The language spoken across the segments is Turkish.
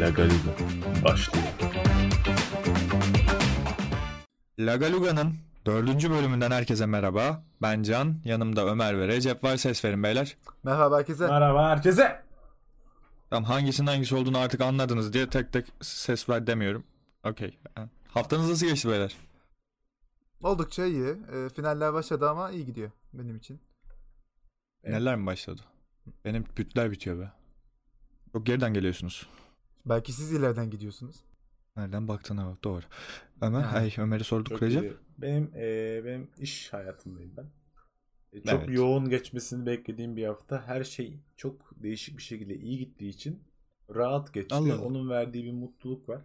La Galiga başlıyor. Lagaluga'nın dördüncü bölümünden herkese merhaba. Ben Can, yanımda Ömer ve Recep var. Ses verin beyler. Merhaba herkese. Merhaba herkese. Tamam hangisinin hangisi olduğunu artık anladınız diye tek tek ses ver demiyorum. Okey. Haftanız nasıl geçti beyler? Oldukça iyi. E, finaller başladı ama iyi gidiyor benim için. Neler mi başladı? Benim bütler bitiyor be. Çok geriden geliyorsunuz. Belki siz ileriden gidiyorsunuz. Nereden baktığına bak doğru. Ömer, Ha. ay Ömer'i sorduk Çok Recep. iyi. Benim e, benim iş hayatındayım ben. E, çok Evet. yoğun geçmesini beklediğim bir hafta. Her şey çok değişik bir şekilde iyi gittiği için rahat geçti. Allah. Onun verdiği bir mutluluk var.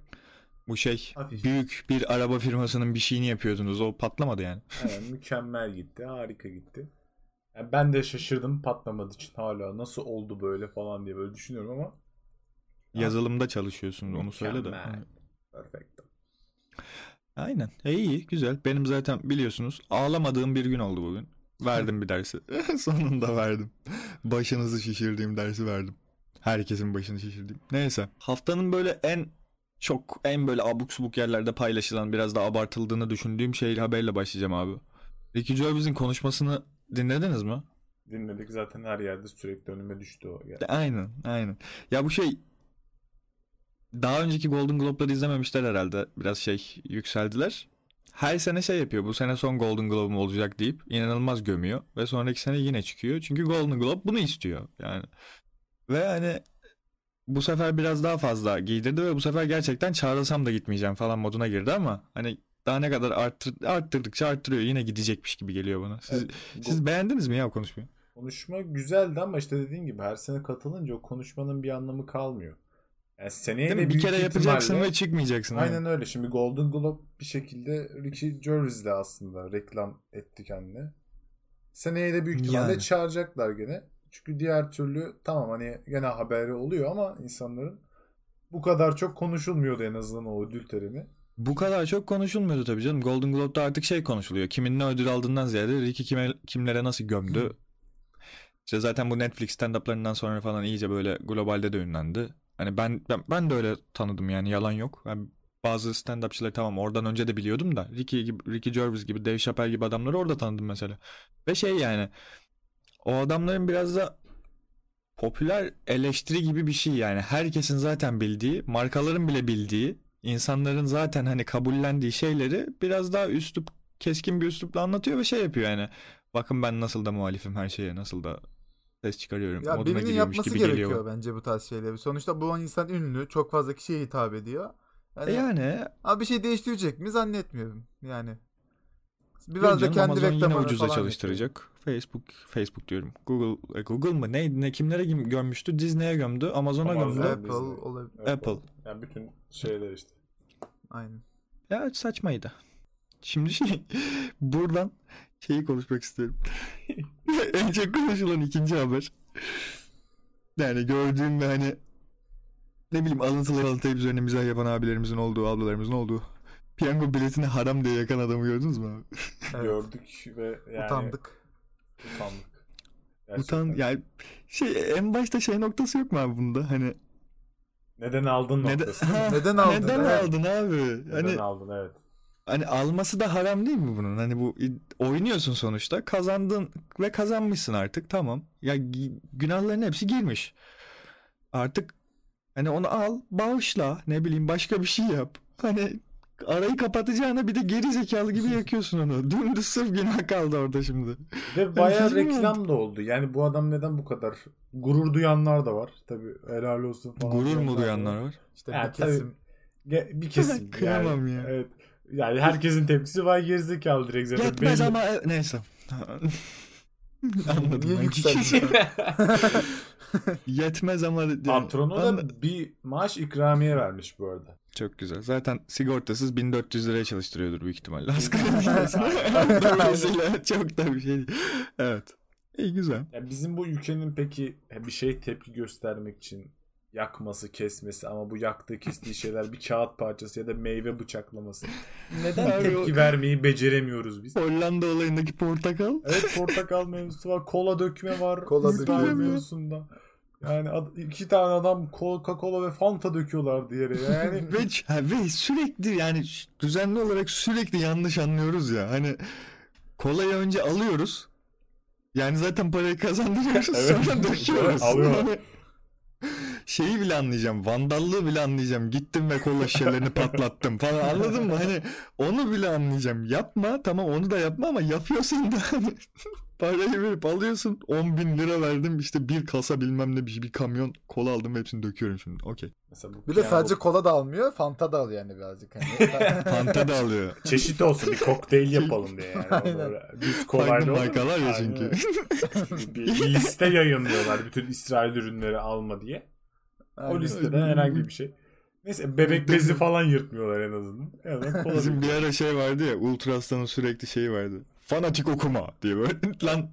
Bu şey Hafif. büyük bir araba firmasının bir şeyini yapıyordunuz. O patlamadı yani. Evet, mükemmel gitti. Harika gitti. Yani ben de şaşırdım patlamadığı için hala nasıl oldu böyle falan diye böyle düşünüyorum ama Yazılımda çalışıyorsun onu söyle de. Mükemmel. perfect. Aynen. E, iyi, güzel. Benim zaten biliyorsunuz ağlamadığım bir gün oldu bugün. Verdim bir dersi. Sonunda verdim. Başınızı şişirdiğim dersi verdim. Herkesin başını şişirdiğim. Neyse. Haftanın böyle en çok en böyle abuk subuk yerlerde paylaşılan biraz da abartıldığını düşündüğüm şey haberle başlayacağım abi. Ricky Gervais'in konuşmasını dinlediniz mi? Dinledik zaten her yerde sürekli önüme düştü o. Yani. Aynen, aynen. Ya bu şey daha önceki Golden Globe'ları izlememişler herhalde. Biraz şey yükseldiler. Her sene şey yapıyor. Bu sene son Golden Globe'um olacak deyip inanılmaz gömüyor ve sonraki sene yine çıkıyor. Çünkü Golden Globe bunu istiyor yani. Ve hani bu sefer biraz daha fazla giydirdi ve bu sefer gerçekten çağrılsam da gitmeyeceğim falan moduna girdi ama hani daha ne kadar arttır, arttırdıkça arttırıyor. Yine gidecekmiş gibi geliyor bana. Siz, Evet, siz beğendiniz mi ya konuşmayı? Konuşma güzeldi ama işte dediğin gibi her sene katılınca o konuşmanın bir anlamı kalmıyor. Yani seneye Değil de mi? Bir kere yapacaksın ihtimalle- ve çıkmayacaksın. Aynen öyle. Şimdi Golden Globe bir şekilde Ricky Gervais'le aslında reklam etti kendine. Seneye de büyük ihtimalle Yani. çağıracaklar gene. Çünkü diğer türlü tamam hani gene haberi oluyor ama insanların bu kadar çok konuşulmuyordu en azından o ödül töreni. Bu kadar çok konuşulmuyordu tabii canım. Golden Globe'da artık şey konuşuluyor. Kimin ne ödül aldığından ziyade Ricky kime, kimlere nasıl gömdü. İşte zaten bu Netflix stand-up'larından sonra falan iyice böyle globalde de ünlendi. Hani ben, ben ben de öyle tanıdım yani yalan yok. Ben bazı stand-upçıları tamam oradan önce de biliyordum da Ricky gibi Ricky Gervais gibi Dave Chappelle gibi adamları orada tanıdım mesela. Ve şey yani o adamların biraz da popüler eleştiri gibi bir şey yani. Herkesin zaten bildiği, markaların bile bildiği, insanların zaten hani kabullendiği şeyleri biraz daha üslup, keskin bir üslupla anlatıyor ve şey yapıyor yani. Bakın ben nasıl da muhalifim her şeye, nasıl da ses çıkarıyorum. Ya moduna birinin yapması gibi gerekiyor geliyor. bence bu tarz şeyleri. Sonuçta bu insan ünlü, çok fazla kişiye hitap ediyor. E Yani, yani abi bir şey değiştirecek mi zannetmiyorum. Yani biraz da canım, kendi Amazon yine reklamını ucuza çalıştıracak. Facebook, Facebook diyorum. Google, e, Google mı? Ne, ne kimlere kim gömmüştü? Disney'e gömdü, Amazon'a Amazon. gömdü. Apple Disney. olabilir. Apple. Yani bütün şeyler işte. Aynen. Ya saçmaydı. Şimdi şey buradan şeyi konuşmak istiyorum. en çok konuşulan ikinci haber. Yani gördüğüm ve hani ne bileyim alıntılı alıntılayıp üzerine mizah yapan abilerimizin olduğu, ablalarımızın olduğu piyango biletini haram diye yakan adamı gördünüz mü abi? Evet. Gördük ve yani Utandık. utandık. Utan yani şey en başta şey noktası yok mu abi bunda? Hani Neden aldın neden, noktası. Ha, Neden aldın? Neden Evet. aldın abi? Neden Hani aldın evet. Hani alması da haram değil mi bunun? Hani bu oynuyorsun sonuçta. Kazandın ve kazanmışsın artık. Tamam. Ya günahların hepsi girmiş. Artık hani onu al, bağışla, ne bileyim başka bir şey yap. Hani arayı kapatacağına bir de geri zekalı gibi yakıyorsun onu. Dümdüz sırf günah kaldı orada şimdi. Ve bayağı hiç mi reklam da oldu. Yani bu adam neden bu kadar gurur duyanlar da var. Tabii helal olsun falan. Gurur mu duyanlar var. var? İşte Yani bir kesim. Ge- Bir kesim. Kıyamam yani. ya. Evet. Yani herkesin tepkisi var gerizekalı direkt zaten. Yetmez Belli. ama e- neyse. Anladım Niye ben. yükseldin? Yetmez ama Patronu da bir maaş ikramiye vermiş bu arada. Çok güzel. Zaten sigortasız 1400 liraya çalıştırıyordur büyük ihtimalle. Asgari. Dolayısıyla çok da bir şey değil. Evet. İyi güzel. Ya bizim bu ülkenin peki bir şey tepki göstermek için yakması, kesmesi ama bu yaktığı kestiği şeyler bir kağıt parçası ya da meyve bıçaklaması. Neden Abi tepki o- vermeyi beceremiyoruz biz? Hollanda olayındaki portakal. Evet portakal mevzusu var, kola dökme var. Kola dökme. mevzusunda. Yani iki tane adam Coca-Cola ve Fanta döküyorlardı yere. Yani ve, ve sürekli yani düzenli olarak sürekli yanlış anlıyoruz ya. Hani kolayı önce alıyoruz. Yani zaten parayı kazandırıyoruz Evet. sonra döküyoruz. Alıyorlar. Şeyi bile anlayacağım. Vandallığı bile anlayacağım. Gittim ve kola şişelerini patlattım falan anladın mı? Hani onu bile anlayacağım. Yapma tamam onu da yapma ama yapıyorsun da parayı verip alıyorsun 10 bin lira verdim işte bir kasa bilmem ne bir, bir kamyon kola aldım hepsini döküyorum şimdi. Okey. mesela bu Bir de sadece kola da almıyor, Fanta da alıyor yani birazcık. Hani. Fanta da alıyor. çeşit olsun bir kokteyl yapalım diye yani. Aynen. Biz olur. markalar ya çünkü. bir, bir liste yayınlıyorlar bütün İsrail ürünleri alma diye. O Aynen. listeden herhangi bir şey. Neyse bebek bezi falan yırtmıyorlar en azından. En azından kola Bizim bir ara şey vardı ya Ultras'tanın sürekli şeyi vardı. Fanatik okuma diye böyle. Lan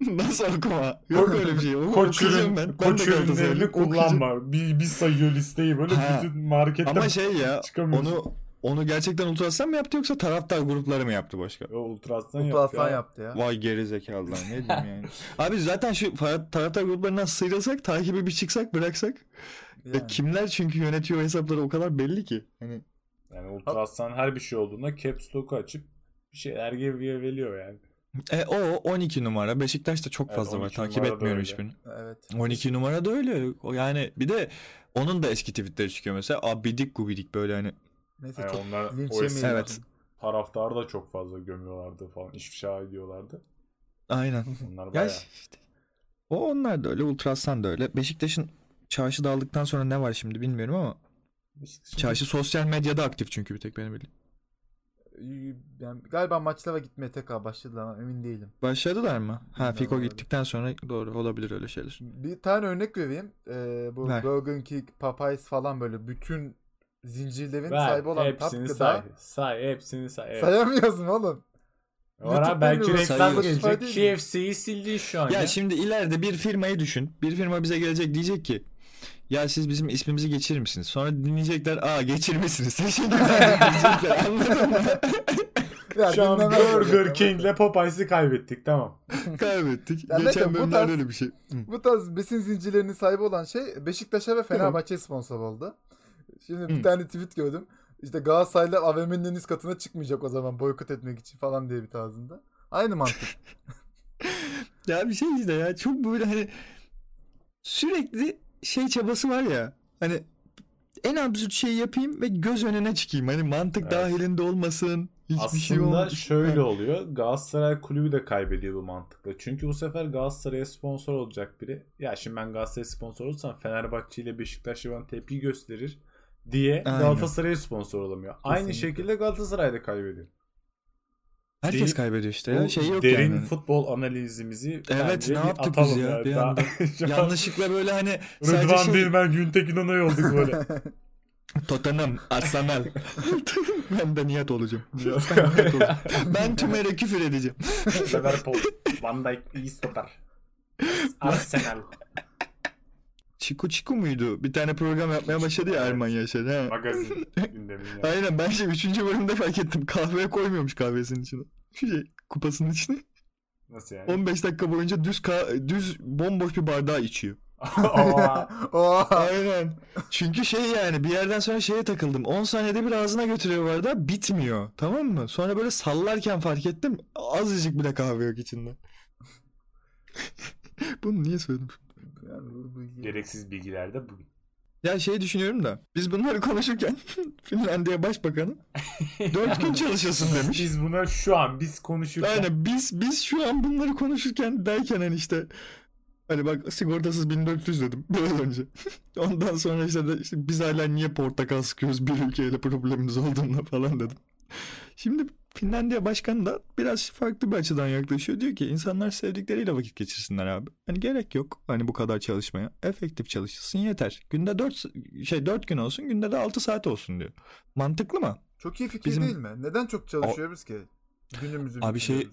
nasıl okuma? Yok öyle bir şey. Oku- Koç, okuyacağım ürün, ben. Ben koç ürünlerini kullanma. Bir, bir sayıyor listeyi böyle Ha. bütün markette Ama şey ya onu onu gerçekten Ultras'tan mı yaptı yoksa taraftar grupları mı yaptı başka? O Ultras'tan Mutlu yaptı ya. yaptı ya. Vay geri zekalılar ne diyeyim yani. Abi zaten şu taraftar gruplarından sıyrılsak takibi bir çıksak bıraksak. Ya Yani. kimler çünkü yönetiyor hesapları o kadar belli ki. Hani Yani Ultras'tan her bir şey olduğunda caps lock'u açıp bir şeyler veriyor yani. e, o 12 numara Beşiktaş'ta çok Evet, fazla var 12 takip etmiyorum hiçbirini. Evet. 12 numara da öyle. O yani bir de onun da eski tweetleri çıkıyor mesela. Abidik gubidik böyle hani. Neyse Yani çok onlar o eski Evet. taraftarı da çok fazla gömüyorlardı falan. ifşa ediyorlardı. Aynen. Onlar ya bayağı. işte. O onlar da öyle. Ultrasan da öyle. Beşiktaş'ın çarşı dağıldıktan sonra ne var şimdi bilmiyorum ama İşte çarşı sosyal medyada aktif çünkü bir tek benim bildiğim. Yani galiba maçlara gitmeye tekrar başladılar ama emin değilim. Başladılar mı? Ha Bilmiyorum Fiko gittikten sonra doğru olabilir öyle şeyler. Bir tane örnek vereyim. Ee, bu Ver. Burger King, Popeyes falan böyle bütün zincirlerin Ver, sahibi olan hepsini gıda say. Say hepsini say. Evet. sayamıyorsun oğlum. Abi belki reklam gelecek. KFC'yi sildi şu an Ya ya. şimdi ileride bir firmayı düşün. Bir firma bize gelecek diyecek ki ya siz bizim ismimizi geçirir misiniz? Sonra dinleyecekler aa geçirmişsiniz. Teşekkürler diyecekler anladın mı? Ya Şu an Burger öyle. King ile Popeyes'i kaybettik tamam. Kaybettik. Ya Geçen tarz- öyle bir şey. Bu tarz besin zincirlerinin sahibi olan şey Beşiktaş'a ve Fenerbahçe sponsor oldu. Şimdi bir tane tweet gördüm. İşte Galatasaraylar AVM'nin en üst katına çıkmayacak o zaman boykot etmek için falan diye bir tarzında. Aynı mantık. Ya bir şey işte ya çok böyle hani sürekli şey çabası var ya hani en absürt şeyi yapayım ve göz önüne çıkayım. Hani mantık Evet. dahilinde olmasın. Hiçbir Aslında şey olmasın. şöyle oluyor. Galatasaray kulübü de kaybediyor bu mantıkla. Çünkü bu sefer Galatasaray'a sponsor olacak biri. Ya şimdi ben Galatasaray sponsor olursam Fenerbahçe ile Beşiktaş bana tepki gösterir diye. Galatasaray'a sponsor olamıyor. Aynı Kesinlikle. şekilde Galatasaray da kaybediyor. Herkes Değil- kaybediyor işte ya. Şey yok derin yani. futbol analizimizi Evet, ne yaptık biz ya bir Daha- anda? Yanlışlıkla böyle hani Rıdvan şey Dilmen Güntekin Onay olduk böyle. Tottenham, Arsenal. ben de. Niyet olacağım. ben tümere küfür edeceğim. Liverpool. Van Dijk iyi stoper. Arsenal. Çiku Çiku muydu? Bir tane program yapmaya başladı ya Erman Yaşar. Ha. Magazin gündeminde. Aynen ben şey 3. bölümde fark ettim. Kahve koymuyormuş kahvesinin içine. Şey kupasının içine. Nasıl yani? 15 dakika boyunca düz ka- düz bomboş bir bardağı içiyor. Aa, Oha. Aynen. Çünkü şey yani bir yerden sonra şeye takıldım. 10 saniyede bir ağzına götürüyor bardağı bitmiyor. Tamam mı? Sonra böyle sallarken fark ettim. Azıcık bile kahve yok içinde. Bunu niye söyledim? Gereksiz bilgiler de bugün. Ya şey düşünüyorum da biz bunları konuşurken Finlandiya Başbakanı 4 gün çalışasın demiş. Biz buna şu an biz konuşurken Aynen biz biz şu an bunları konuşurken derken hani işte hani bak sigortasız 1400 dedim biraz önce. Ondan sonra işte, de, işte biz hala niye portakal sıkıyoruz bir ülkeyle problemimiz olduğunda falan dedim. Şimdi Finlandiya başkanı da biraz farklı bir açıdan yaklaşıyor. Diyor ki insanlar sevdikleriyle vakit geçirsinler abi. Hani gerek yok hani bu kadar çalışmaya. Efektif çalışılsın yeter. Günde 4 şey 4 gün olsun günde de 6 saat olsun diyor. Mantıklı mı? Çok iyi fikir Bizim- değil mi? Neden çok çalışıyoruz ki? Günümüzü Abi şey-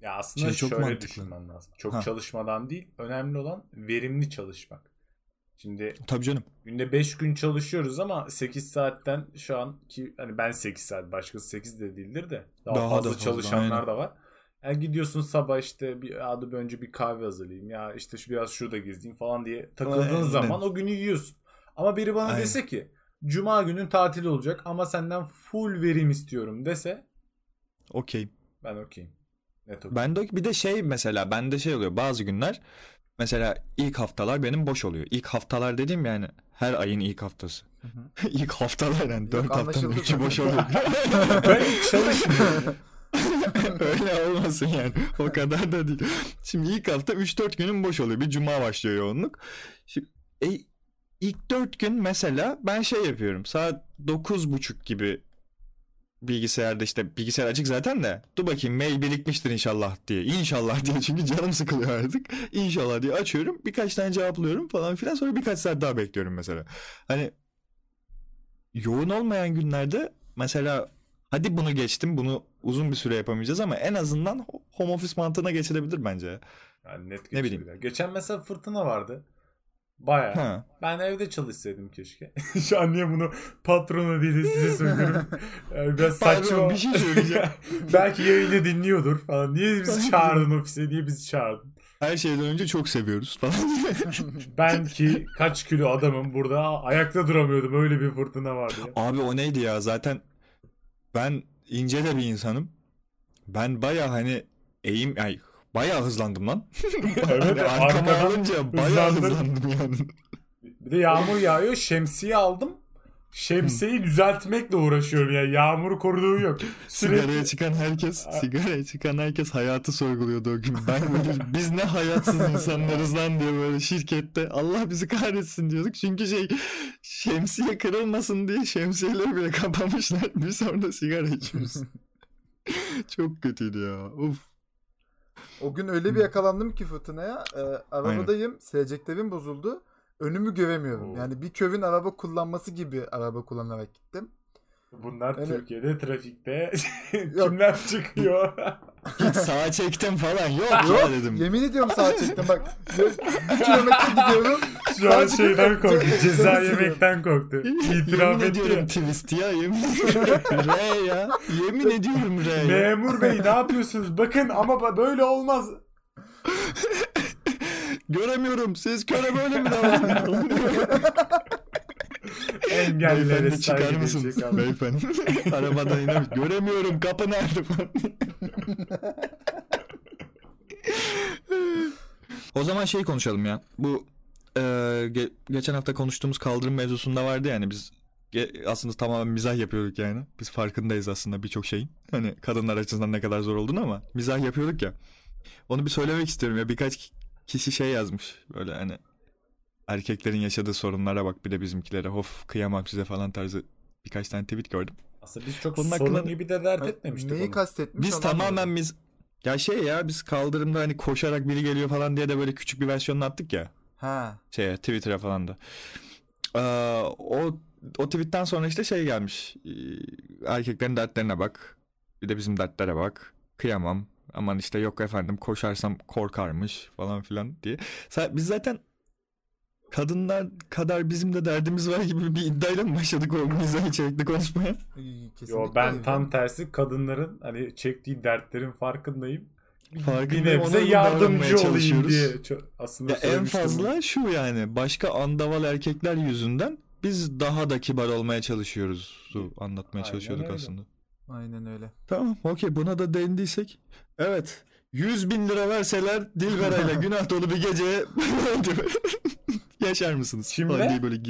ya aslında Şey çok şöyle mantıklı. düşünmen lazım. Çok Ha. çalışmadan değil, önemli olan verimli çalışmak. Şimdi Tabii canım. günde 5 gün çalışıyoruz ama 8 saatten şu an ki hani ben 8 saat başkası 8 de değildir de daha, Daha da fazla, fazla, çalışanlar aynen. da var. Yani gidiyorsun sabah işte bir adı önce bir kahve hazırlayayım ya işte şu biraz şurada gezeyim falan diye takıldığın Aynen. zaman o günü yiyorsun. Ama biri bana Aynen. dese ki cuma günün tatil olacak ama senden full verim istiyorum dese Okey. ben okeyim. Net okeyim. Ben de bir de şey mesela bende şey oluyor bazı günler mesela ilk haftalar benim boş oluyor. İlk haftalar dediğim yani her ayın ilk haftası. ilk haftalar yani 4 haftanın anlaşıldı 3'ü zaten. boş oluyor. ben hiç çalışmıyorum. Öyle olmasın yani. O kadar da değil. Şimdi ilk hafta 3-4 günüm boş oluyor. Bir cuma başlıyor yoğunluk. Şimdi, e, ilk 4 gün mesela ben şey yapıyorum. Saat 9.30 gibi bilgisayarda işte bilgisayar açık zaten de dur bakayım mail birikmiştir inşallah diye. İnşallah diye çünkü canım sıkılıyor artık. İnşallah diye açıyorum. Birkaç tane cevaplıyorum falan filan sonra birkaç saat daha bekliyorum mesela. Hani yoğun olmayan günlerde mesela hadi bunu geçtim bunu uzun bir süre yapamayacağız ama en azından home office mantığına geçilebilir bence. Yani net Ne bileyim. Geçen mesela fırtına vardı. Baya. Ha. Ben evde çalışsaydım keşke. Şu an niye bunu patrona değil de size söylüyorum. Yani biraz saçma. Pardon, bir şey söyleyeceğim. Belki yayını dinliyordur falan. Niye bizi çağırdın ofise? Niye bizi çağırdın? Her şeyden önce çok seviyoruz falan. Ben ki kaç kilo adamım burada ayakta duramıyordum. Öyle bir fırtına vardı ya. Abi o neydi ya zaten ben ince de bir insanım. Ben baya hani eğim ay baya hızlandım lan. Evet, Hani arkama arkadan alınca baya hızlandın. hızlandım yani. Bir de yağmur yağıyor. Şemsiye aldım. Şemsiyeyi düzeltmekle uğraşıyorum ya. Yağmuru koruduğu yok. Sigaraya Sürekli çıkan herkes, sigaraya çıkan herkes hayatı sorguluyordu o gün. Ben böyle, biz ne hayatsız insanlarız lan diye böyle şirkette. Allah bizi kahretsin diyorduk. Çünkü şey şemsiye kırılmasın diye şemsiyeleri bile kapamışlar. Biz orada sigara içiyoruz. Çok kötüydü ya. Uf. O gün öyle bir yakalandım ki fırtınaya. E, arabadayım. Seyreceklerim bozuldu. Önümü göremiyorum. Oo. Yani bir kövün araba kullanması gibi araba kullanarak gittim. Bunlar Yani- Türkiye'de trafikte kimler çıkıyor? Hiç sağa çektim falan. Yok, Yok ya dedim. yemin ediyorum sağa çektim bak. Bir kilometre gidiyorum. Şu an şeyden korktu. ce- Ceza yemekten korktu. İtiraf yemin ediyorum ya. twist ya yemin ediyorum. R ya. Yemin ediyorum R ya. Memur bey ne yapıyorsunuz? Bakın ama böyle olmaz. Göremiyorum. Siz köre böyle mi davranıyorsunuz? Engellilere Beyefendi çıkar saygı mısınız? abi. Beyefendi. Arabadan inemiş. Göremiyorum. Kapı nerede falan. o zaman şey konuşalım ya. Bu e, ge- geçen hafta konuştuğumuz kaldırım mevzusunda vardı yani biz ge- aslında tamamen mizah yapıyorduk yani. Biz farkındayız aslında birçok şeyin. Hani kadınlar açısından ne kadar zor olduğunu ama mizah yapıyorduk ya. Onu bir söylemek istiyorum ya birkaç kişi şey yazmış böyle hani erkeklerin yaşadığı sorunlara bak bir de bizimkilere of kıyamam size falan tarzı birkaç tane tweet gördüm. Aslında biz çok Bunun sorun hakkında- gibi de dert etmemiştik Neyi onu. kastetmiş? Biz tamamen biz ya şey ya biz kaldırımda hani koşarak biri geliyor falan diye de böyle küçük bir versiyonunu attık ya Ha. şeye Twitter'a falan da. Ee, o o tweetten sonra işte şey gelmiş. Ee, erkeklerin dertlerine bak. Bir de bizim dertlere bak. Kıyamam. Aman işte yok efendim koşarsam korkarmış falan filan diye. Biz zaten kadınlar kadar bizim de derdimiz var gibi bir iddiayla mı başladık o mizah içerikli konuşmaya? Kesinlikle Yo ben tam tersi kadınların hani çektiği dertlerin farkındayım. Farkındayım, davranmaya yardımcı olayım diye. Aslında Ya en fazla şu yani başka andaval erkekler yüzünden biz daha da kibar olmaya çalışıyoruz. Anlatmaya Aynen çalışıyorduk öyle. aslında. Aynen öyle. Tamam okey buna da değindiysek. Evet 100 bin lira verseler Dilbera ile günah dolu bir gece yaşar mısınız? Falan diye böyle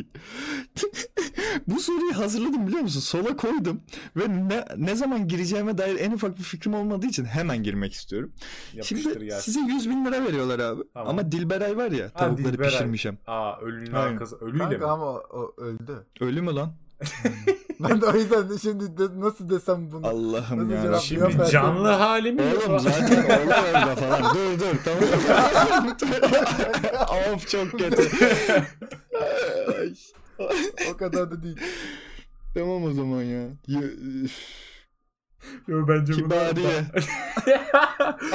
Bu soruyu hazırladım biliyor musun? Sola koydum ve ne, ne zaman gireceğime dair en ufak bir fikrim olmadığı için hemen girmek istiyorum. Yapıştır Şimdi gelsin. size 100 bin lira veriyorlar abi. Tamam. Ama Dilberay var ya tavukları Dilberay. pişirmişim. Aa ölünün Aynen. arkası. Ölüyle Kanka mi? ama o öldü. Ölü mü lan? Ben de o yüzden şimdi de- nasıl desem bunu. Allah'ım Nasıl ya. Şimdi ben canlı hali mi? Oğlum zaten orada falan. Dur dur tamam. of çok kötü. O kadar da değil. tamam o zaman ya. Yo bence bunu- Kibariye.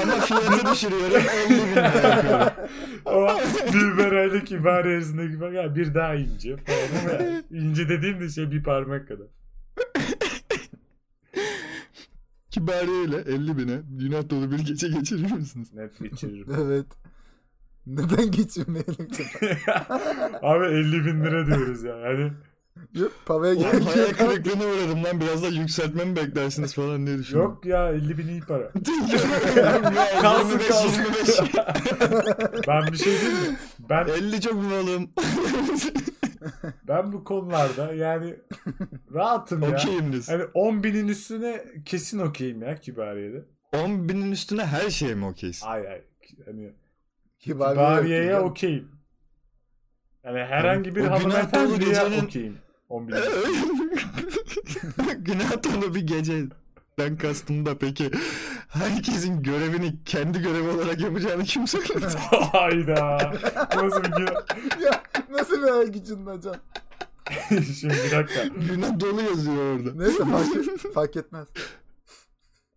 Ama fiyatı düşürüyorum 50 bin lira yapıyorum. Ama Dilberay'la Kibariye arasındaki ya bir daha ince falan ama yani ince dediğim de şey bir parmak kadar. Kibariye ile 50 bine günah dolu bir gece geçirir misiniz? Net geçiririm. Evet. Neden geçirmeyelim ki? Abi 50 bin lira diyoruz ya. Hani Pavaya gerek hayal kırıklığına uğradım lan biraz da yükseltmemi beklersiniz falan diye düşündüm. yok ya 50 bin iyi para. kalsın Kalsın. Ben bir şey diyeyim mi? Ben 50 çok mu oğlum? ben bu konularda yani rahatım ya. Okeyim diyorsun. Hani 10 binin üstüne kesin okeyim ya Kibariye'de. 10 binin üstüne her şeye mi okeysin? Ay ay. Hani Kibariye Kibariye'ye okeyim. Yani herhangi bir hanımefendiye okeyim. 10 bin Günah dolu bir gece. Ben kastım da peki herkesin görevini kendi görevi olarak yapacağını kim söyledi? Hayda. Nasıl bir günah? ya nasıl bir hayal gücün lan Can? Şimdi bir dakika. Günah dolu yazıyor orada. Neyse fark, fark etmez.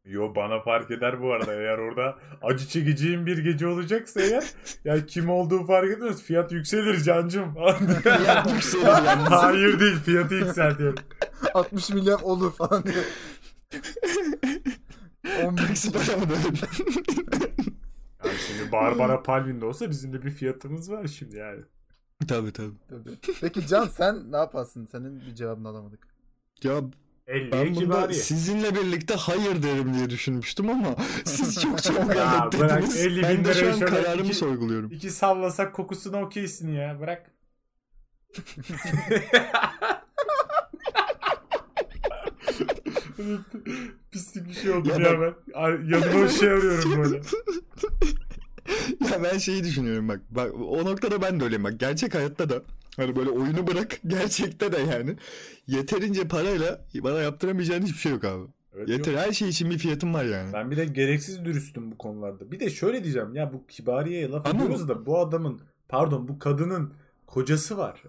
Yo bana fark eder bu arada eğer orada acı çekeceğim bir gece olacaksa eğer ya kim olduğu fark etmez fiyat yükselir cancım. Fiyat yükselir yalnız. Hayır değil fiyatı yükseltiyorum. 60 milyon olur falan diye. 10 bin Taksi para mı? Yani şimdi Barbara Palvin'de olsa bizim de bir fiyatımız var şimdi yani. tabii tabii. Tabii. Peki Can sen ne yaparsın? Senin bir cevabını alamadık. Ya 50 ben bunda sizinle birlikte hayır derim diye düşünmüştüm ama siz çok çabuk evet bırak, dediniz. 50 bin Ben de şu an kararımı iki- sorguluyorum. İki sallasak kokusuna okeysin ya bırak. Pislik bir şey oldu Ya ya, ben. Yanıma bir şey arıyorum böyle. ya ben şeyi düşünüyorum bak. Bak o noktada ben de öyleyim bak. Gerçek hayatta da hani böyle oyunu bırak gerçekte de yani yeterince parayla bana yaptıramayacağın hiçbir şey yok abi. Evet, Yeter yok. her şey için bir fiyatım var yani. Ben bir de gereksiz dürüstüm bu konularda. Bir de şöyle diyeceğim ya bu kibariyeye laf Ama- ediyoruz da bu adamın pardon bu kadının kocası var.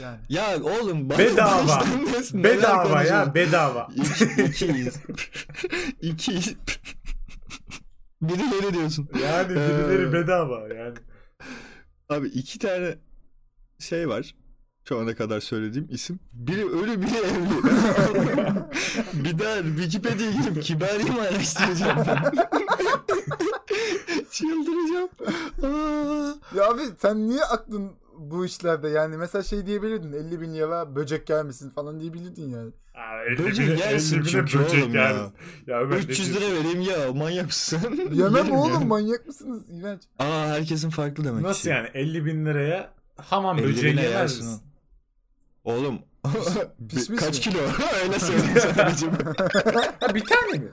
Yani. Ya oğlum Bedava. Bedava ya bedava. İki, ikiyiz. İkiyiz. Birileri diyorsun. Yani birileri Ee, bedava yani. Abi iki tane şey var. Şu ana kadar söylediğim isim. Biri ölü biri evli. bir daha Wikipedia'ya girip kibariye mi araştıracağım ben? Çıldıracağım. Aa. Ya abi sen niye aklın bu işlerde yani mesela şey diyebilirdin 50 bin lira böcek gelmesin falan diyebilirdin yani. Aa, elli Böcek bine- bine çünkü böcek oğlum ya. Ya ben 300 lira vereyim ya manyak mısın? Yemem oğlum yani. manyak mısınız? İğrenç. Aa herkesin farklı demek Nasıl ki. yani 50 bin liraya hamam 50 böceği bine yemez misin? Oğlum Pişmiş kaç mi? kilo? Öyle söyleyeyim sadece. Ha, bir tane mi?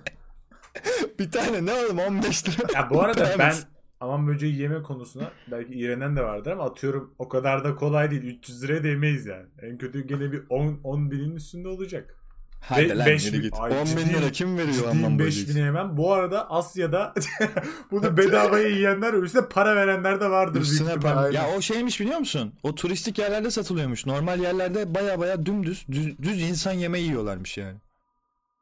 bir tane ne oğlum 15 lira. Ya bu arada ben hamam böceği yeme konusuna belki iğrenen de vardır ama atıyorum o kadar da kolay değil. 300 liraya değmeyiz yani. En kötü gene bir 10, 10 binin üstünde olacak. Hadi Be- lan beş yürü bin- git. Ay, 10 bin lira kim veriyor Ciddiyim amman 5 böceği? bine yemem. Bu arada Asya'da bunu bedavaya yiyenler üstüne para verenler de vardır. Üstüne para. Ya o şeymiş biliyor musun? O turistik yerlerde satılıyormuş. Normal yerlerde baya baya dümdüz düz, düz insan yemeği yiyorlarmış yani.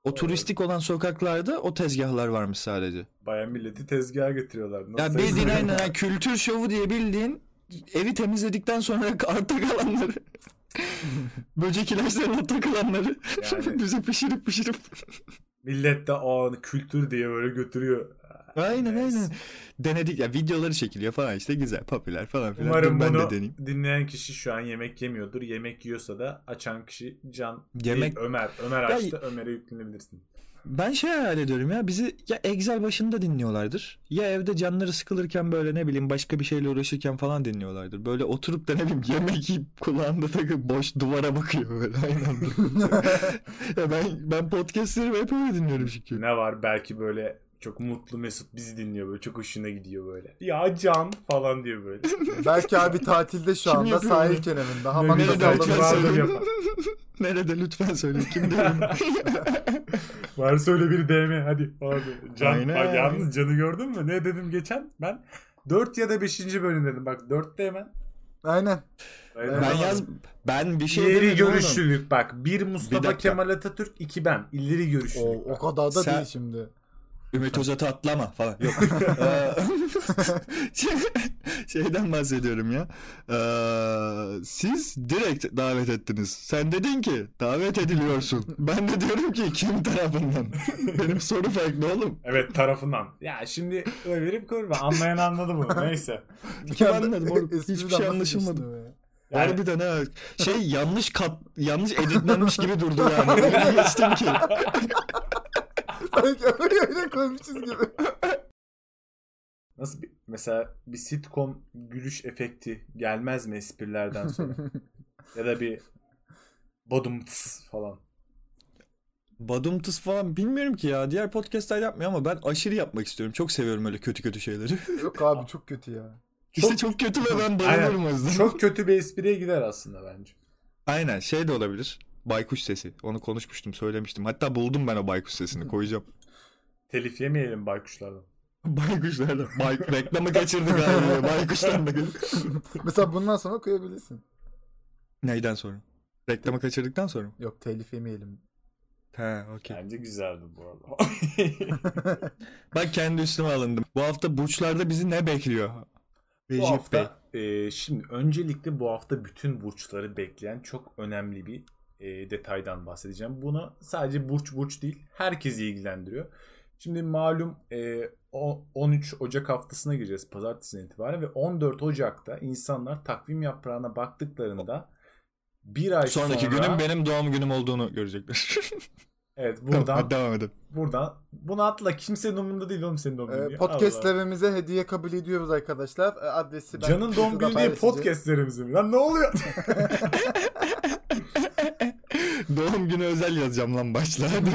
O turistik olan sokaklarda o tezgahlar varmış sadece. Bayağı milleti tezgaha getiriyorlar. Ya Nasıl bildiğin sayılır? aynen kültür şovu diye bildiğin evi temizledikten sonra arta kalanları böcek ilaçlarına takılanları Yani- bize pişirip pişirip Millet de o an kültür diye böyle götürüyor. aynen Neyse. aynen denedik ya videoları çekiliyor falan işte güzel popüler falan filan Umarım Dur ben bunu de deneyeyim. dinleyen kişi şu an yemek yemiyordur. Yemek yiyorsa da açan kişi Can Yemek- değil Ömer. Ömer Ya- açtı. Ömer'e yüklenebilirsin. Ben şey hayal ediyorum ya bizi ya Excel başında dinliyorlardır ya evde canları sıkılırken böyle ne bileyim başka bir şeyle uğraşırken falan dinliyorlardır. Böyle oturup da ne bileyim yemek yiyip kulağında takıp boş duvara bakıyor böyle aynı anda. ya ben ben podcastlerimi hep öyle dinliyorum çünkü. Ne var belki böyle çok mutlu Mesut bizi dinliyor böyle çok hoşuna gidiyor böyle. Ya Can falan diyor böyle. Belki abi tatilde şu Kim anda yapıyor sahil bunu? kenarında hamakta Nerede lütfen sallanıyor. vardır söyle. yapan. Nerede lütfen söyle kim diyor? Varsa öyle bir DM hadi. Abi. Can, Aynen. bak yalnız Can'ı gördün mü? Ne dedim geçen? Ben 4 ya da 5. bölüm dedim. Bak 4'te hemen. Aynen. Aynen. ben yaz ben bir şey İleri demedim oğlum. görüşlülük bak. Bir Mustafa dakika. Kemal Atatürk, iki ben. İleri görüşlülük. O, o kadar da Sen- değil şimdi. Ümit Özat'ı atlama falan. Yok. Ee, şey- Şeyden bahsediyorum ya. Ee, siz direkt davet ettiniz. Sen dedin ki davet ediliyorsun. Ben de diyorum ki kim tarafından? Benim soru farklı oğlum. Evet tarafından. Ya şimdi öyle verip kurma. Anlayan anladı bunu. Neyse. Kim anladı oğlum? Hiçbir şey anlaşılmadı. Yani- Harbiden ha. Şey yanlış kat yanlış editlenmiş gibi durdu yani. Öyle geçtim ki. Sanki öyle öyle koymuşuz gibi. Nasıl bir, mesela bir sitcom gülüş efekti gelmez mi esprilerden sonra? ya da bir bodum tıs falan. Badumtıs falan bilmiyorum ki ya. Diğer podcastler yapmıyor ama ben aşırı yapmak istiyorum. Çok seviyorum öyle kötü kötü şeyleri. Yok abi çok kötü ya. işte çok kötü ve ben bayılıyorum o yüzden. Çok kötü bir espriye gider aslında bence. Aynen şey de olabilir. Baykuş sesi. Onu konuşmuştum, söylemiştim. Hatta buldum ben o baykuş sesini koyacağım. Telif yemeyelim baykuşlardan. Baykuşlardan. Bay reklamı kaçırdık abi. Baykuştan da gel- Mesela bundan sonra koyabilirsin. Neyden sonra? Reklamı kaçırdıktan sonra mı? Yok telif yemeyelim. He okey. Bence güzeldi bu arada. Ben kendi üstüme alındım. Bu hafta burçlarda bizi ne bekliyor? bu Recep Bey. hafta e, şimdi öncelikle bu hafta bütün burçları bekleyen çok önemli bir e, detaydan bahsedeceğim. Bunu sadece burç burç değil herkesi ilgilendiriyor. Şimdi malum e, o- 13 Ocak haftasına gireceğiz pazartesinden itibaren ve 14 Ocak'ta insanlar takvim yaprağına baktıklarında bir ay Sonraki sonra günün benim doğum günüm olduğunu görecekler. evet Buradan devam edin. buradan bunu atla kimsenin umurunda değil oğlum senin doğum günün. Ee, diye. Podcastlerimize hediye kabul ediyoruz arkadaşlar. Adresi ben Canın doğum günü değil paylaşacağım. podcastlerimiz mi? Lan ne oluyor? doğum günü özel yazacağım lan başla.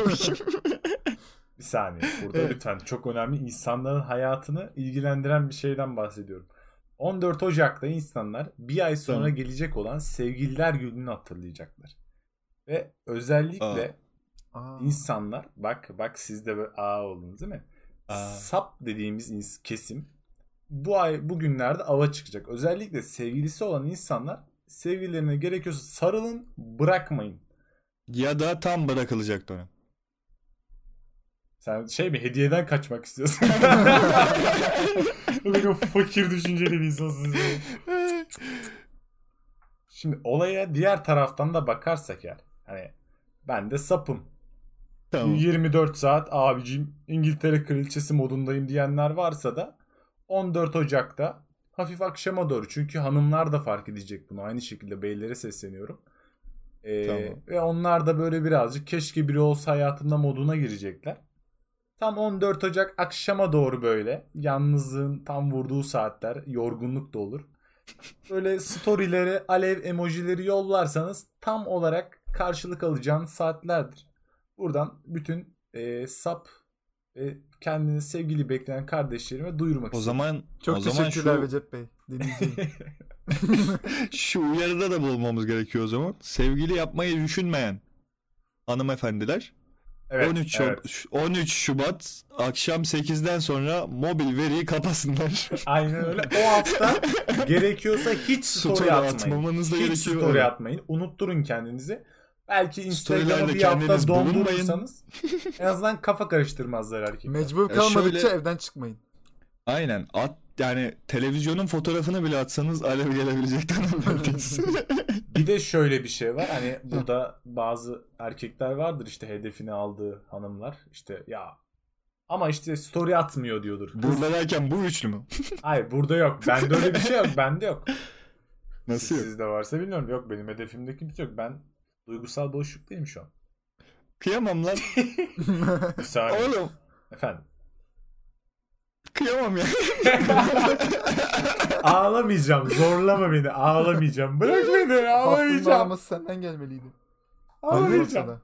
Bir saniye. Burada Evet. lütfen çok önemli insanların hayatını ilgilendiren bir şeyden bahsediyorum. 14 Ocak'ta insanlar bir ay sonra Tamam. gelecek olan Sevgililer Günü'nü hatırlayacaklar. Ve özellikle Aa. insanlar bak bak siz de böyle aa oldunuz değil mi? Aa. Sap dediğimiz kesim bu ay bugünlerde ava çıkacak. Özellikle sevgilisi olan insanlar sevgililerine gerekiyorsa sarılın bırakmayın. Ya da tam bırakılacak dönem. Sen şey mi hediyeden kaçmak istiyorsun? Böyle fakir düşünceli bir insansın. Şimdi olaya diğer taraftan da bakarsak yani. Hani ben de sapım. tamam. 24 saat abicim İngiltere kraliçesi modundayım diyenler varsa da 14 Ocak'ta hafif akşama doğru. Çünkü hanımlar da fark edecek bunu. Aynı şekilde beylere sesleniyorum. Ee, Tamam. Ve onlar da böyle birazcık keşke biri olsa hayatımda moduna girecekler. Tam 14 Ocak akşama doğru böyle yalnızlığın tam vurduğu saatler yorgunluk da olur. Böyle storyleri alev emojileri yollarsanız tam olarak karşılık alacağınız saatlerdir. Buradan bütün e, sap ve kendini sevgili bekleyen kardeşlerime duyurmak O istiyorum. zaman Çok o zaman teşekkürler şu, Recep Bey. Şu uyarıda da bulunmamız gerekiyor o zaman. Sevgili yapmayı düşünmeyen hanımefendiler evet, 13 Şub- evet. 13 Şubat akşam 8'den sonra mobil veriyi kapasınlar. Aynen öyle. O hafta gerekiyorsa hiç story, Story atmayın. atmamanız da hiç gerekiyor. story atmayın. Unutturun kendinizi. Belki Instagram'ı bir hafta dondurursanız en azından kafa karıştırmazlar erkekler. Mecbur kalmadıkça şöyle- evden çıkmayın. Aynen. At yani televizyonun fotoğrafını bile atsanız alev gelebilecek dönemlerdeyiz. Bir de şöyle bir şey var. Hani burada bazı erkekler vardır işte hedefini aldığı hanımlar. İşte ya ama işte story atmıyor diyordur. Burada derken bu üçlü mü? Hayır burada yok. Bende öyle bir şey yok. Bende yok. Nasıl Siz- yok? Sizde varsa bilmiyorum. Yok benim hedefimde kimse yok. Ben duygusal boşluktayım şu an. Kıyamam lan. Bir saniye. Oğlum Efendim. kıyamam ya. Ağlamayacağım. Zorlama beni. Ağlamayacağım. Bırak beni. Ağlamayacağım. ağlaması senden gelmeliydi. Ağlamayacağım.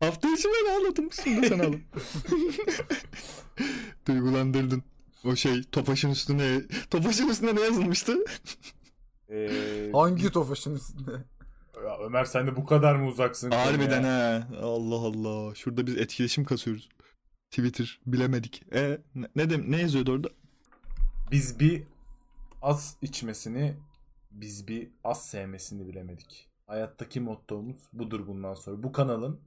Hafta içi ben ağladım. Şimdi sen ağla. Duygulandırdın. O şey Tofaş'ın üstüne Tofaş'ın üstüne ne yazılmıştı? Ee, Hangi tofaşın üstünde? Ya Ömer sen de bu kadar mı uzaksın? Harbiden ha. Allah Allah. Şurada biz etkileşim kasıyoruz. Twitter bilemedik. E ne ne, dem- ne yazıyordu orada? Biz bir az içmesini, biz bir az sevmesini bilemedik. Hayattaki mottomuz budur bundan sonra. Bu kanalın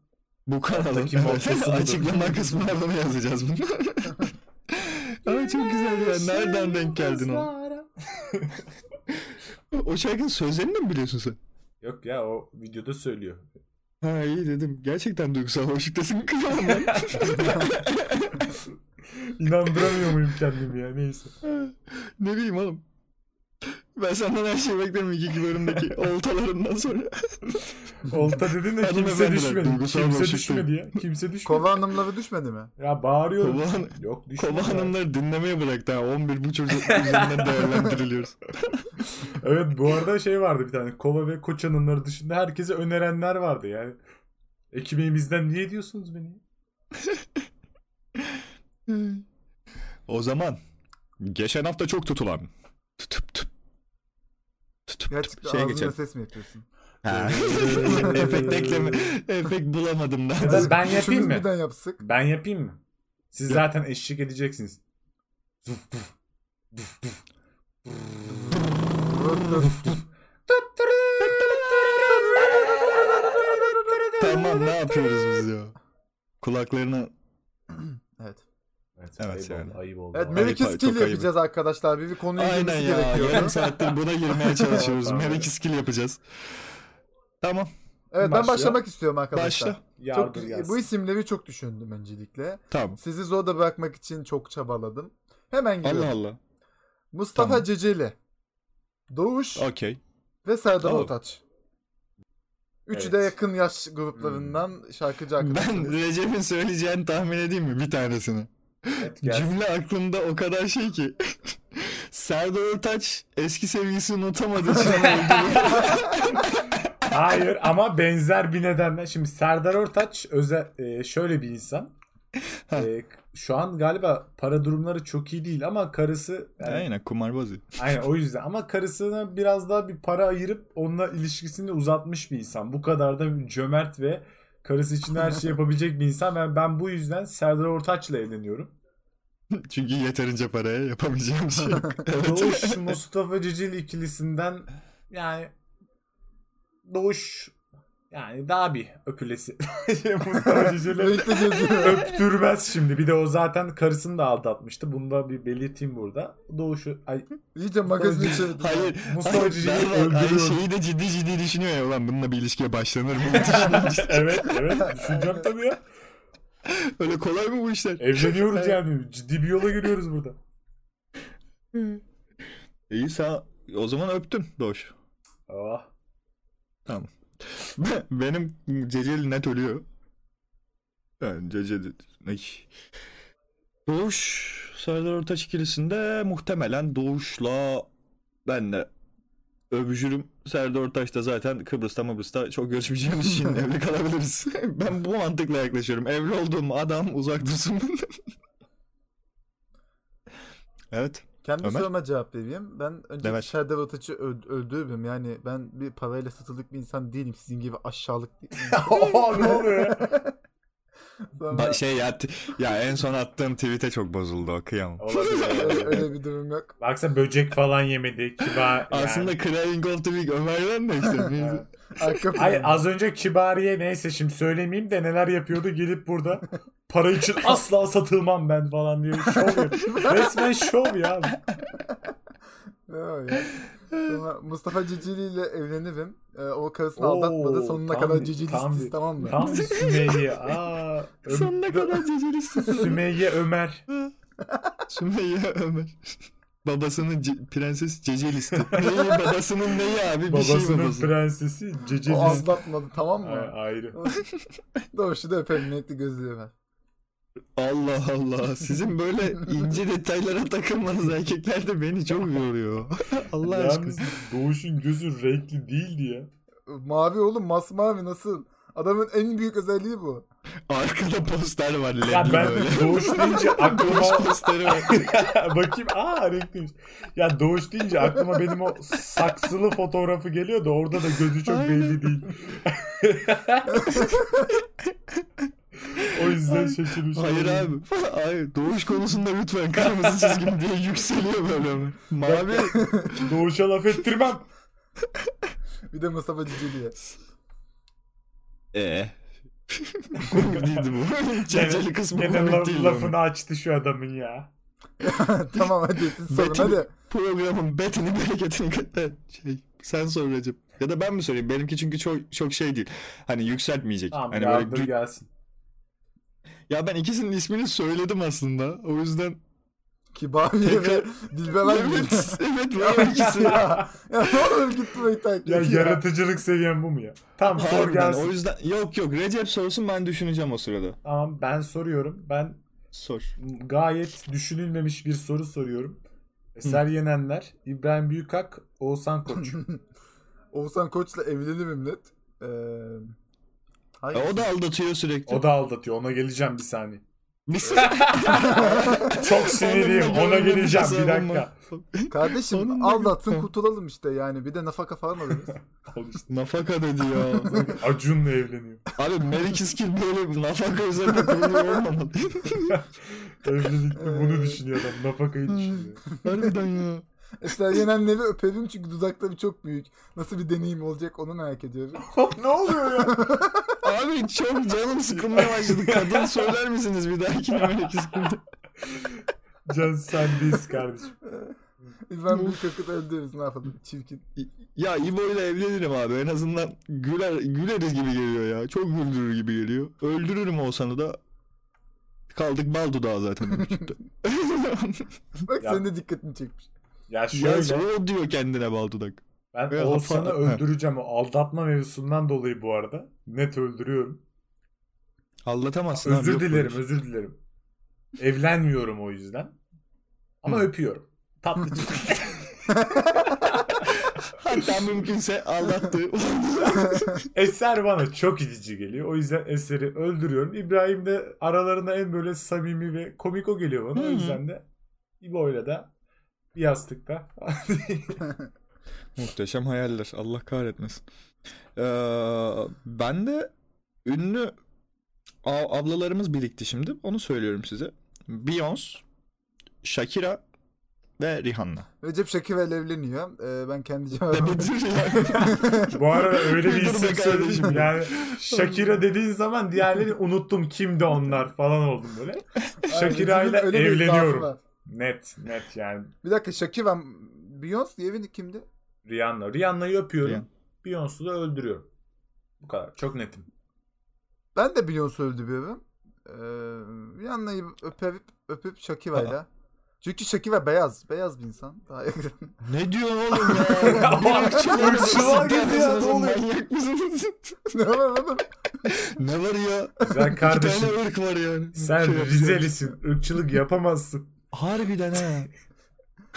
Bu kanalın budur. açıklama kısmına bunu yazacağız bunu. Ay çok güzel ya. Nereden denk geldin o? O şarkının sözlerini mi biliyorsun sen? Yok ya o videoda söylüyor. Ha iyi dedim. Gerçekten duygusal hoşluktasın kıyamam ben. İnandıramıyor muyum kendimi ya neyse. ne bileyim oğlum. Ben senden her şeyi beklerim iki iki bölümdeki oltalarından sonra. Olta dedin de kimse düşmedi. Kimse düşmedi ya. Kimse düşmedi. Kova hanımları düşmedi mi? Ya bağırıyorum. Kova Yok düşmedi. Kova hanımları dinlemeye bıraktı ha. 11 bu çocuk üzerinden değerlendiriliyoruz. Evet bu arada şey vardı bir tane. Kova ve Koç hanımları dışında herkese önerenler vardı yani. Ekmeğimizden niye diyorsunuz beni? o zaman geçen hafta çok tutulan tutup tutup tutup Gerçekten şeye geçelim. ses mi yapıyorsun? Efekt ekleme. Efekt bulamadım daha. Da ben yapayım mı? birden yapsak. Ben yapayım mı? Siz zaten eşlik edeceksiniz. Tamam ne yapıyoruz biz ya? Kulaklarına Evet. Evet, Evet, ayıp yani. oldu, ayıp oldu. Evet Ayıp, Mary çok Skill ayıp. yapacağız arkadaşlar. Bir, bir konuya Aynen girmesi ya. gerekiyor. Yarım saattir buna girmeye çalışıyoruz. Tamam. Merak skill yapacağız. Tamam. Evet ben Başla. başlamak istiyorum arkadaşlar. Başla. Çok, gelsin. bu isimleri çok düşündüm öncelikle. Tamam. Sizi zorda bırakmak için çok çabaladım. Hemen giriyorum. Allah Allah. Mustafa Tamam. Ceceli, Doğuş Okey. ve Serdar Oh. Ortaç. Üçü Evet. de yakın yaş gruplarından şarkıcı arkadaşlarımız. Ben Recep'in söyleyeceğini tahmin edeyim mi? Bir tanesini. Evet, gelsin. Cümle aklımda o kadar şey ki. Serdar Ortaç eski sevgilisini öldürüyor. Hayır ama benzer bir nedenle. Şimdi Serdar Ortaç özel e, şöyle bir insan. E, şu an galiba para durumları çok iyi değil ama karısı yani, Aynen kumarbaz. aynen o yüzden ama karısına biraz daha bir para ayırıp onunla ilişkisini uzatmış bir insan. Bu kadar da cömert ve karısı için her şey yapabilecek bir insan. Ben, ben bu yüzden Serdar Ortaç'la evleniyorum. Çünkü yeterince paraya yapamayacağım şey yok. Evet. Doğuş Mustafa Ceceli ikilisinden yani Doğuş yani daha bir öpülesi. Mustafa geziyor. öptürmez şimdi. Bir de o zaten karısını da aldatmıştı. Bunu da bir belirteyim burada. Doğuşu ay İyice magazin çevirdi. Hayır. Mustafa hayır, öldürüyorum. şeyi de ciddi ciddi düşünüyor ya. Ulan bununla bir ilişkiye başlanır mı? Evet evet düşüneceğim tabii ya. Öyle kolay mı bu işler? Evleniyoruz yani. Ciddi bir yola giriyoruz burada. İyi sen o zaman öptün Doğuş. Ah. Tamam. Benim Ceceli net ölüyor. Ben Ceceli... Ay. Doğuş Serdar Ortaç ikilisinde muhtemelen Doğuş'la ben de öbücürüm. Serdar Ortaç da zaten Kıbrıs'ta Mıbrıs'ta çok görüşmeyeceğimiz için evli kalabiliriz. ben bu mantıkla yaklaşıyorum. Evli olduğum adam uzak dursun benden. evet. Kendi Ömer? soruma cevap vereyim. Ben önce Evet. Serdar Ortaç'ı öl- öldürürüm. Yani ben bir parayla satılık bir insan değilim. Sizin gibi aşağılık değilim. Ne oluyor ya? Sonra Ba- şey ya, t- ya en son attığım tweet'e çok bozuldu o kıyamam. Olabilir. öyle, öyle bir durum yok. Baksa böcek falan yemedi. Kibar. yani. Aslında Crying of the Week Ömer'den de işte. Arka. Ay az önce Kibariye neyse şimdi söylemeyeyim de neler yapıyordu gelip burada para için asla satılmam ben falan diye şov yapıyor. Resmen şov ya. O? Sonra Mustafa Cicili ile evlenirim. Ee, o karısını Oo, aldatmadı. Sonuna tam kadar bir- Cicili tam istiz bir- tamam mı? Tam bir Sümeyye. Aa, Ö- Sonuna kadar cecerisi. Sümeyye Ömer. Sümeyye Ömer. Babasının ce- prenses Cecelisti. Neyi babasının neyi abi? Bir şey Babasının babası. prensesi O Cecelis. aldatmadı tamam mı? Ay- Ayrı. Doğuşu da öperim. Renkli gözlüğü ver. Allah Allah. Sizin böyle ince detaylara takılmanız erkeklerde beni çok yoruyor. Allah aşkına. Yalnız Doğuş'un gözü renkli değildi ya. Mavi oğlum masmavi nasıl? Adamın en büyük özelliği bu. Arkada poster var Ya ben böyle. Doğuş deyince aklıma Doğuş posteri var. Bakayım aa renkliymiş. Ya Doğuş deyince aklıma benim o saksılı fotoğrafı geliyor da orada da gözü çok Aynen. belli değil. O yüzden şaşırmış. Hayır abi. Hayır. Doğuş konusunda lütfen kırmızı çizgim diye yükseliyor böyle. Ömer. Mavi. Doğuş'a laf ettirmem. Bir de Mustafa Cicili'ye. Ee, komik değildi bu. Çerçeli kısmı Gene komik lafını açtı şu adamın ya. tamam hadi siz sorun Betim- hadi. Programın betini bereketini. Şey, sen sor Recep. Ya da ben mi sorayım? Benimki çünkü çok çok şey değil. Hani yükseltmeyecek. Tamam hani böyle gelsin. Ya ben ikisinin ismini söyledim aslında. O yüzden Kibariye ve Tekrar- Dilbemen gibi. evet, evet Ya, ikisi. ya, ya ne olur git burayı takip Ya et yaratıcılık seviyen bu mu ya? Tamam sor Harbiden, gelsin. o yüzden yok yok Recep sorsun ben düşüneceğim o sırada. Tamam ben soruyorum. Ben Sor. gayet düşünülmemiş bir soru soruyorum. Eser Yenenler, İbrahim Büyükak, Oğuzhan Koç. Oğuzhan Koç'la evlenemem net. Ee, Hangisi? o da aldatıyor sürekli. o da aldatıyor. Ona geleceğim bir saniye. Çok sinirliyim. Ona geleceğim bir dakika. Kardeşim Onun da- aldatsın kurtulalım işte yani. Bir de nafaka falan alırız. Al işte. Nafaka dedi ya. Acun'la evleniyor. Abi Mary Kiskil böyle nafaka üzerine kurulu olmamalı. Evlilikte bunu düşünüyor adam. Nafakayı düşünüyor. Harbiden ya. Eser Yenenleri öperim çünkü dudakları çok büyük. Nasıl bir deneyim olacak onu merak ediyorum. ne oluyor ya? Abi çok canım sıkılmaya başladı. Kadın söyler misiniz bir dahakine Mary Kiskil'de? Can sendeyiz kardeşim. Ben büyük akıt öldürürüz ne yapalım çirkin. Ya İbo ile evlenirim abi. En azından güler, güleriz gibi geliyor ya. Çok güldürür gibi geliyor. Öldürürüm Oğuzhan'ı da. Kaldık bal dudağı zaten küçükte. Bak Ya- senin de dikkatini çekmiş. Ya ya şöyle sonra o diyor kendine bal dudak. ben Oğuzhan'ı öldüreceğim. O aldatma mevzusundan dolayı bu arada. Net öldürüyorum. Anlatamazsın abi. Özür yok böyle dilerim, şey. özür dilerim. Evlenmiyorum o yüzden. Ama Hı. öpüyorum. Tatlı Hatta mümkünse aldattı. Eser bana çok itici geliyor. O yüzden Eser'i öldürüyorum. İbrahim de aralarında en böyle samimi ve komik o geliyor bana. O Hı hı. yüzden de İbo'yla da bir yastıkta. Muhteşem hayaller. Allah kahretmesin. Ee, ben de ünlü ablalarımız birikti şimdi. Onu söylüyorum size. Beyoncé, Shakira ve Rihanna. Recep Şakir'le evleniyor. Ee, ben kendi cevabımı... Bu arada öyle bir isim kardeşim. söyledim. Yani Shakira dediğin zaman diğerlerini unuttum kimdi onlar falan oldum böyle. Shakira ile evleniyorum. Net net yani. Bir dakika Shakira Beyoncé diye kimdi? Rihanna. Rihanna'yı öpüyorum. Rihanna. Beyoncé'u da öldürüyorum. Bu kadar. Çok netim. Ben de Beyoncé öldürüyorum. Ee, Rihanna'yı öpüp, öpüp Shakira'yla. Çünkü Shakira beyaz. Beyaz bir insan. Daha yakın. ne diyorsun oğlum ya? Irkçılığa girdi ya, ne oluyor? Manyak mısınız? ne var oğlum? ne var ya? İki kardeşim. tane ırk var yani. Sen Şey. Rizelisin. Irkçılık yapamazsın. Harbiden ha.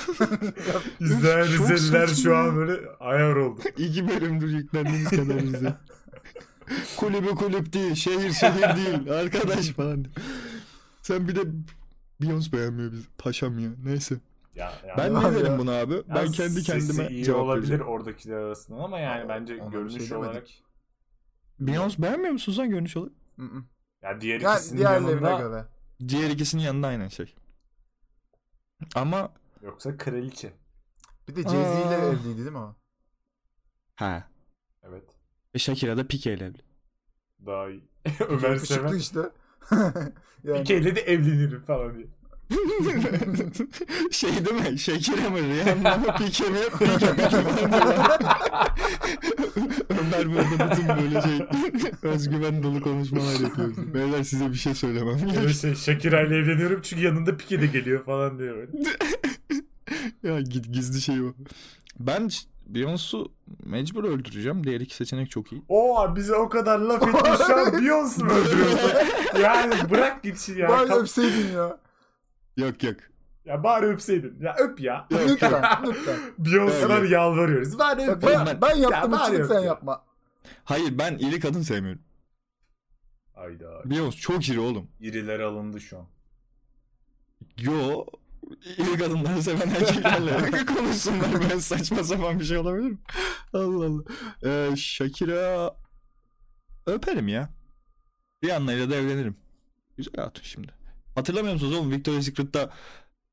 İzleyen Rizeliler şu an ya. böyle ayar oldu. İki bölümdür yüklendiğimiz kadar bize. Kulübü kulüp değil, şehir şehir değil, arkadaş falan. Sen bir de Beyoncé beğenmiyor bizi. Paşam ya. Neyse. Ya, yani Ben ne derim ya. buna abi? Ben Yani kendi sesi kendime iyi cevap olabilir vereceğim. oradakiler arasından ama yani bence Ona bir görünüş şey olarak Beyoncé beğenmiyor musun sen görünüş olarak? Hı hı. ya diğer ikisinin diğerlerine yanında göre. Diğer ikisinin yanında aynı şey. Ama yoksa kraliçe. Bir de Jay-Z ile evliydi değil mi o? ha. Evet. E Shakira da Pique ile evli. Daha iyi. Ömer Seven. işte. yani. Pike'yle de evlenirim falan diye. şey değil mi? Shakira mı? Rihanna mı? Pique mi? Diyorlar. Ömer burada bütün böyle şey özgüven dolu konuşmalar yapıyor. Beyler size bir şey söylemem. Böyle şey Shakira ile evleniyorum çünkü yanında Pike de geliyor falan diyor. Ya git gizli şey o. Ben Beyoncé'u mecbur öldüreceğim. Diğer iki seçenek çok iyi. Oo bize o kadar laf etti şu an Beyoncé mu öldürüyorsun? yani bırak gitsin ya. Bari Kap- öpseydin ya. Yok yok. Ya bari öpseydin. Ya öp ya. Yok, lütfen, lütfen. Beyoncé'lar Evet. yalvarıyoruz. Bari öp. ben, ben- ben yaptım Ya için öp sen ya. yapma. Hayır ben iri kadın sevmiyorum. Hayda. Beyoncé çok iri oğlum. İriler alındı şu an. Yo. İri kadınları seven erkeklerle konuşsunlar. Ben saçma sapan bir şey olabilir mi? Allah Allah. Ee, Shakira öperim ya. Rihanna'yla da evlenirim. Güzel hatun şimdi. Hatırlamıyor musunuz oğlum Victoria's Secret'ta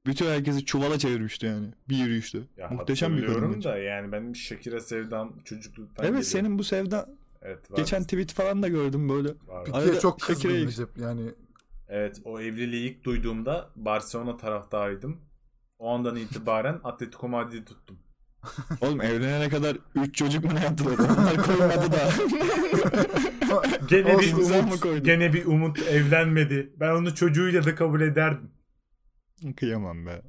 bütün herkesi çuvala çevirmişti yani. Bir yürüyüşte. Ya Muhteşem bir kadın. da yani benim Shakira sevdam çocukluktan Evet geliyor. senin bu sevda Evet, var. Geçen tweet falan da gördüm böyle. Var. Arada çok Shakira kızgın ilk- Recep yani. Evet o evliliği ilk duyduğumda Barcelona taraftarıydım. O andan itibaren Atletico Madrid'i tuttum. Oğlum evlenene kadar 3 çocuk mu ne yaptılar? Onlar koymadı da. Gene bir umut, gene bir umut evlenmedi. Ben onu çocuğuyla da kabul ederdim. Kıyamam be.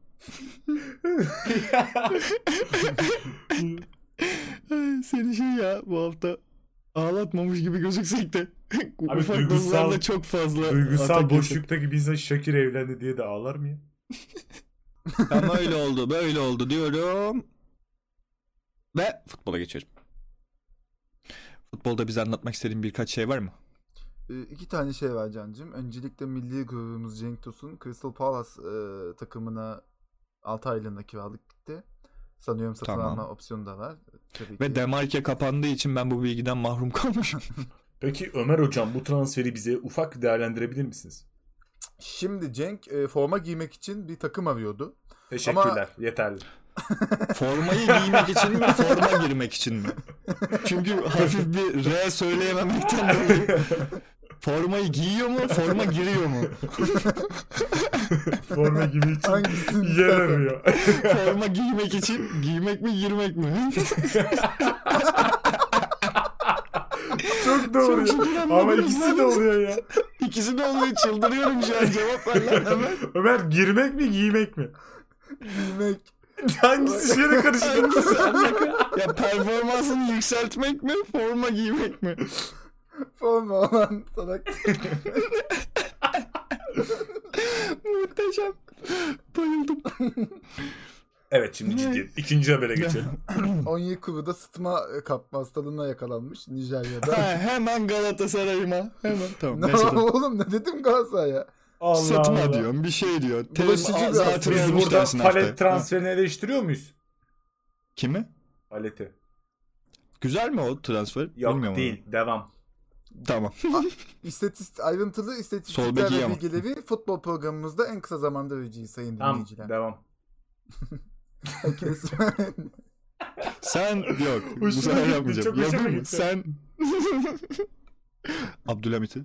Seni şey ya bu hafta ağlatmamış gibi gözüksek de Abi ufak duygusal- çok fazla Duygusal boşluktaki insan Şakir evlendi diye de ağlar mı ya? Ama öyle oldu böyle oldu diyorum. Ve futbola geçiyorum. Futbolda bize anlatmak istediğin birkaç şey var mı? Ee, iki tane şey var Can'cığım. Öncelikle milli gururumuz Cenk Tosun Crystal Palace e, takımına 6 aylığına kiralık. Sanıyorum satın Tamam. alma opsiyonu da var. Tabii Ve ki. Demarke kapandığı için ben bu bilgiden mahrum kalmışım. Peki Ömer hocam bu transferi bize ufak değerlendirebilir misiniz? Şimdi Cenk e, forma giymek için bir takım arıyordu. Teşekkürler. Yeterli. Formayı giymek için mi, forma girmek için mi? Çünkü hafif bir R söyleyememekten dolayı. Formayı giyiyor mu, forma giriyor mu? Forma gibi için Hangisini yer arıyor. Forma giymek için giymek mi, girmek mi? Çok doğru. Çok ya. Ama ikisi de oluyor ya. İkisi de oluyor, çıldırıyorum şu an cevap ver lan hemen. Ömer girmek mi giymek mi? Giymek. Hangisi şeyle karıştı? Hangisi alaka? Ya performansını yükseltmek mi, forma giymek mi? Forma olan salak. Muhteşem. Bayıldım. evet şimdi ciddi. İkinci habere geçelim. Onyekuru'da sıtma e, kapma hastalığına yakalanmış Nijerya'da. Ha, hemen Galatasaray'ıma. Hemen tamam. ne neyse, oğlum ne dedim Galatasaray'a? Allah Sıtma Allah. diyorum bir şey diyor. Bulaşıcı bir hastalık. Biz burada palet transferini eleştiriyor muyuz? Kimi? Paleti. Güzel mi o transfer? Yok Bilmiyorum değil. Devam. Tamam. İstatist, ayrıntılı istatistikler ve ama. bilgileri futbol programımızda en kısa zamanda vereceğiz sayın Tamam. dinleyiciler. Devam. Sen yok. Bu sefer yapmayacağım. Yapayım mı? Sen Abdülhamit'i.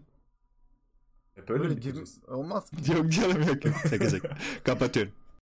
Hep öyle Böyle mi olmaz ki. Yok canım yok. yok. Şaka şaka. Kapatıyorum.